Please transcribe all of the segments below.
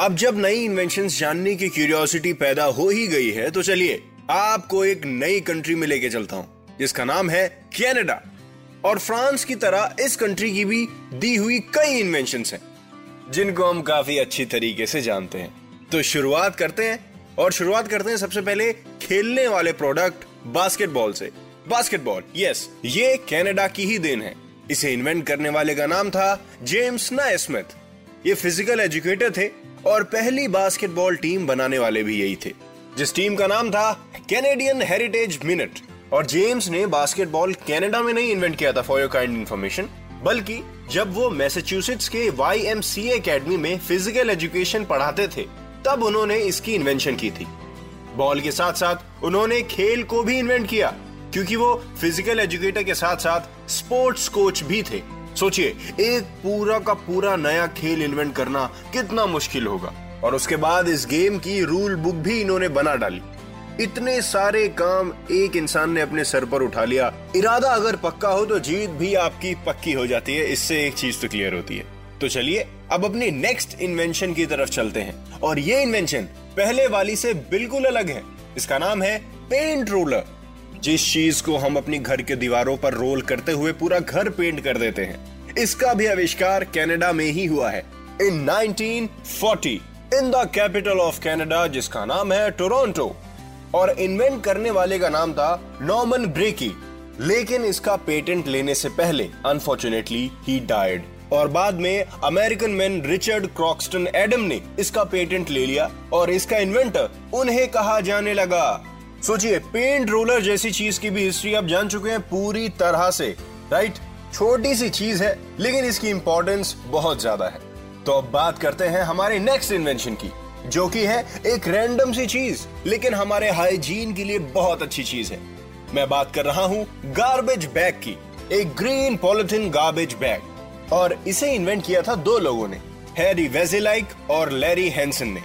अब जब नई इन्वेंशन जानने की क्यूरियोसिटी पैदा हो ही गई है तो चलिए आपको एक नई कंट्री में लेके चलता हूँ, जिसका नाम है कनाडा और फ्रांस की तरह इस कंट्री की भी दी हुई कई इन्वेंशंस हैं, जिनको हम काफ़ी अच्छी तरीके से जानते हैं। तो शुरुआत करते हैं, और शुरुआत करते हैं सबसे पहले खेलने वाले प्रोडक्ट बास्केटबॉल से। बास्केटबॉल यस ये कनाडा की ही देन है। इसे इन्वेंट करने वाले का नाम था जेम्स नाइस्मिथ ये फ़िज़िकल एजुकेटर थे और पहली बास्केटबॉल टीम बनाने वाले भी यही थे। जिस टीम का नाम था कैनेडियन हेरिटेज मिनट और जेम्स ने बास्केटबॉल कनाडा में नहीं इन्वेंट किया था फॉर योर काइंड इन्फॉर्मेशन बल्कि जब वो मैसेच्यूसेट्स के वाई एम सी अकेडमी में फ़िज़िकल एजुकेशन पढ़ाते थे, तब उन्होंने इसकी इन्वेंशन की थी। बॉल के साथ साथ उन्होंने खेल को भी इन्वेंट किया, क्योंकि वो फ़िज़िकल एजुकेटर के साथ साथ स्पोर्ट्स कोच भी थे। सोचिए, एक पूरा का पूरा नया खेल इन्वेंट करना कितना मुश्किल होगा। और उसके बाद इस गेम की रूल बुक भी इन्होंने बना डाली। इतने सारे काम एक इंसान ने अपने सर पर उठा लिया। इरादा अगर पक्का हो तो जीत भी आपकी पक्की हो जाती है। इससे एक चीज़ तो क्लियर होती है। तो चलिए, अब अपनी नेक्स्ट इन्वेंशन की तरफ़ चलते हैं। और ये इन्वेंशन पहले वाली से बिल्कुल अलग है। इसका नाम है पेंट रोलर जिस चीज़ को हम अपनी घर के दीवारों पर रोल करते हुए पूरा घर पेंट कर देते हैं, इसका भी आविष्कार कनाडा में ही हुआ है। In 1940 in the capital of Canada जिसका नाम है टोरंटो और इन्वेंट करने वाले का नाम था नॉर्मन ब्रेकी लेकिन इसका पेटेंट लेने से पहले अनफॉर्चुनेटली ही डाइड और बाद में American man Richard Croxton Adam ने इसका पेटेंट ले लिया, और इसका इन्वेंटर उन्हें कहा जाने लगा। सोचिए पेंट रोलर जैसी चीज़ की भी हिस्ट्री आप जान चुके हैं पूरी तरह से राइट छोटी सी चीज़ है, लेकिन इसकी इंपॉर्टेंस बहुत ज़्यादा है। तो अब बात करते हैं हमारे नेक्स्ट इन्वेंशन की, जो कि है एक रैंडम सी चीज़, लेकिन हमारे हाइजीन के लिए बहुत अच्छी चीज़ है। मैं बात कर रहा हूँ गार्बेज बैग की, एक ग्रीन पॉलिथिन गार्बेज बैग और इसे इन्वेंट किया था दो लोगों ने हैरी वेजेलाइक और लैरी हैंसन ने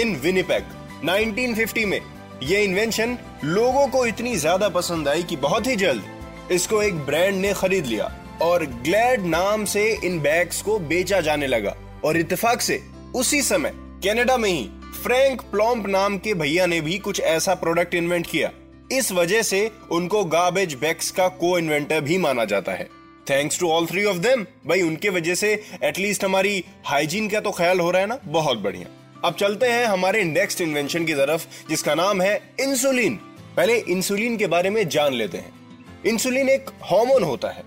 इन विनिपेग 1950 में। ये इन्वेंशन लोगों को इतनी ज़्यादा पसंद आई कि बहुत ही जल्द इसको एक ब्रांड ने खरीद लिया और ग्लैड नाम से इन बैग्स को बेचा जाने लगा। और इत्तेफाक से उसी समय कनाडा में ही फ्रैंक प्लॉम्प नाम के भैया ने भी कुछ ऐसा प्रोडक्ट इन्वेंट किया। इस वजह से उनको गार्बेज बैग्स का को इन्वेंटर भी माना जाता है। Thanks to all three of them भाई, उनके वजह से एटलीस्ट हमारी हाइजीन का तो ख्याल हो रहा है ना? बहुत बढ़िया। अब चलते हैं हमारे नेक्स्ट इन्वेंशन की तरफ़, जिसका नाम है इंसुलिन पहले इंसुलिन के बारे में जान लेते हैं। इंसुलिन एक हार्मोन होता है,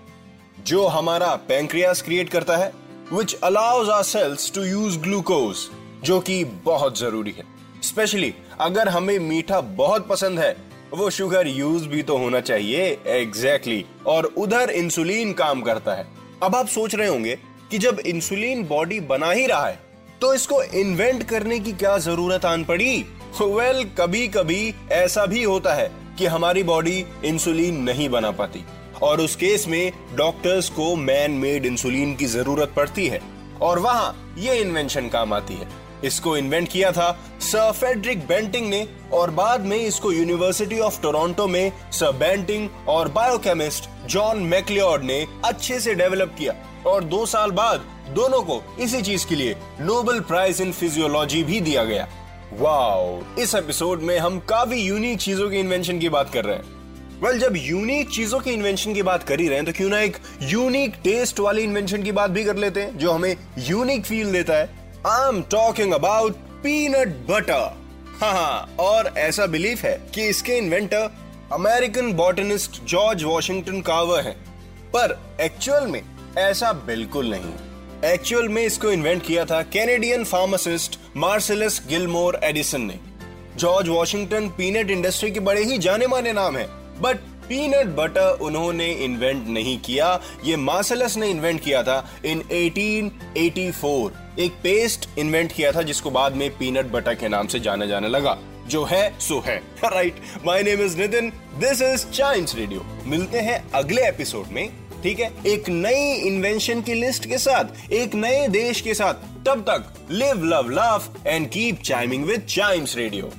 जो हमारा पैंक्रियास क्रिएट करता है which allows our cells to use glucose जो कि बहुत ज़रूरी है। स्पेशली अगर हमें मीठा बहुत पसंद है, वो शुगर यूज़ भी तो होना चाहिए। Exactly exactly. और उधर इंसुलिन काम करता है। अब आप सोच रहे होंगे कि जब इंसुलिन बॉडी बना ही रहा है तो इसको इन्वेंट करने की क्या ज़रूरत आन पड़ी? वेल well, कभी कभी ऐसा भी होता है कि हमारी बॉडी इंसुलिन नहीं बना पाती। और उस केस में डॉक्टर्स को मैन मेड इंसुलिन की ज़रूरत पड़ती है। और वहाँ ये इन्वेंशन काम आती है। इसको इन्वेंट किया था सर फेडरिक बेंटिंग ने और बाद में इसको यूनिवर्सिटी ऑफ़ टोरंटो में सर बेंटिंग और बायोकेमिस्ट जॉन मैकलियोड ने अच्छे से डेवलप किया और दो साल बाद दोनों को इसी चीज़ के लिए नोबेल प्राइज इन फिजियोलॉजी भी दिया गया। वाओ इस एपिसोड में हम काफ़ी यूनिक चीज़ों की इन्वेंशन की बात कर रहे हैं। वेल well, जब यूनिक चीज़ों की इन्वेंशन की बात कर ही रहे हैं तो क्यों ना एक यूनिक टेस्ट वाली इन्वेंशन की बात भी कर लेते हैं जो हमें यूनिक फील देता है। I am talking about peanut butter हाँ हाँ और ऐसा बिलीफ है कि इसके inventor American botanist George Washington Carver हैं। पर एक्चुअल में ऐसा बिल्कुल नहीं। एक्चुअल में इसको इन्वेंट किया था Canadian pharmacist Marcellus Gilmore Edison ने। जॉर्ज वॉशिंगटन पीनट इंडस्ट्री के बड़े ही जाने माने नाम है बट पीनट बटर उन्होंने इन्वेंट नहीं किया, ये मार्सलस ने इन्वेंट किया था इन 1884 एक पेस्ट इन्वेंट किया था, जिसको बाद में पीनट बटर के नाम से जाना जाने लगा। जो है, सो है। Right my name is Nitin this is Chimes radio मिलते हैं अगले एपिसोड में, ठीक है? एक नई इन्वेंशन की लिस्ट के साथ, एक नए देश के साथ। तब तक live love love and keep chiming with Chimes radio.